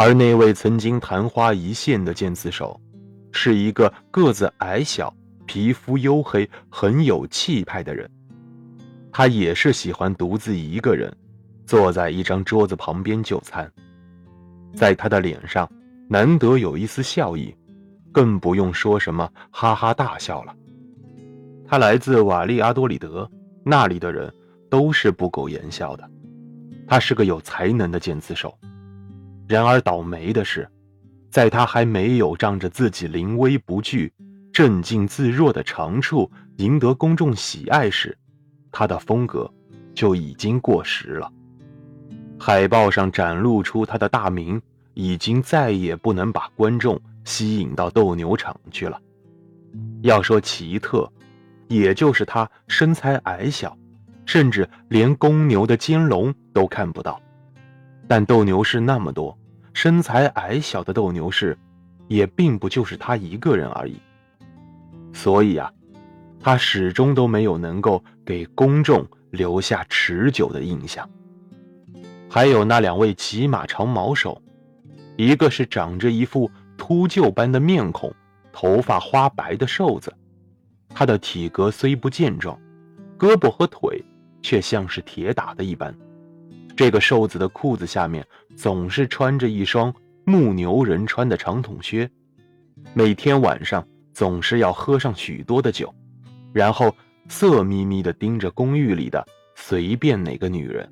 而那位曾经昙花一现的剑刺手，是一个个子矮小、皮肤黝黑、很有气派的人。他也是喜欢独自一个人，坐在一张桌子旁边就餐。在他的脸上，难得有一丝笑意，更不用说什么哈哈大笑了。他来自瓦利阿多里德，那里的人都是不苟言笑的。他是个有才能的剑刺手。然而倒霉的是，在他还没有仗着自己临危不惧、镇静自若的长处赢得公众喜爱时，他的风格就已经过时了。海报上展露出他的大名，已经再也不能把观众吸引到斗牛场去了。要说奇特，也就是他身材矮小，甚至连公牛的肩龙都看不到。但斗牛士那么多，身材矮小的斗牛士，也并不就是他一个人而已。所以啊，他始终都没有能够给公众留下持久的印象。还有那两位骑马长矛手，一个是长着一副秃鹫般的面孔、头发花白的瘦子，他的体格虽不健壮，胳膊和腿却像是铁打的一般。这个瘦子的裤子下面总是穿着一双牧牛人穿的长筒靴，每天晚上总是要喝上许多的酒，然后色眯眯地盯着公寓里的随便哪个女人。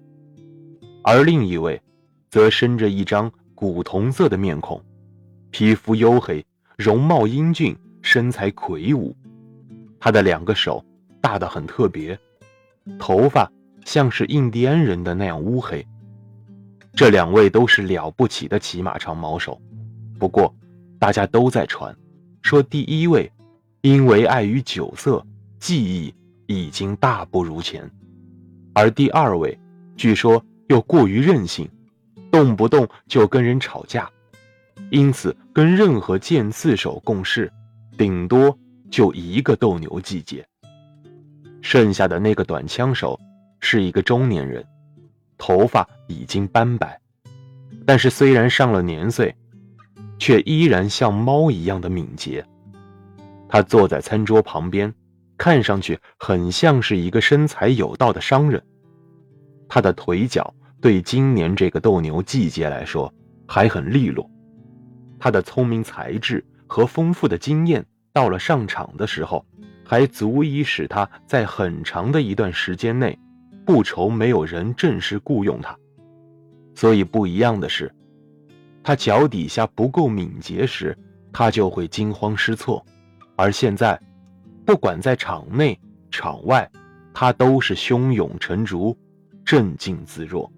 而另一位，则生着一张古铜色的面孔，皮肤黝黑，容貌英俊，身材魁梧。他的两个手大得很特别，头发。像是印第安人的那样乌黑。这两位都是了不起的骑马长矛手，不过大家都在传，说第一位因为碍于酒色，技艺已经大不如前，而第二位据说又过于任性，动不动就跟人吵架，因此跟任何剑刺手共事，顶多就一个斗牛季节。剩下的那个短枪手。是一个中年人，头发已经斑白，但是虽然上了年岁，却依然像猫一样的敏捷。他坐在餐桌旁边，看上去很像是一个身材有道的商人。他的腿脚对今年这个斗牛季节来说还很利落，他的聪明才智和丰富的经验，到了上场的时候，还足以使他在很长的一段时间内。不愁没有人正式雇佣他，所以不一样的是，他脚底下不够敏捷时，他就会惊慌失措；而现在，不管在场内场外，他都是胸有成竹，镇静自若。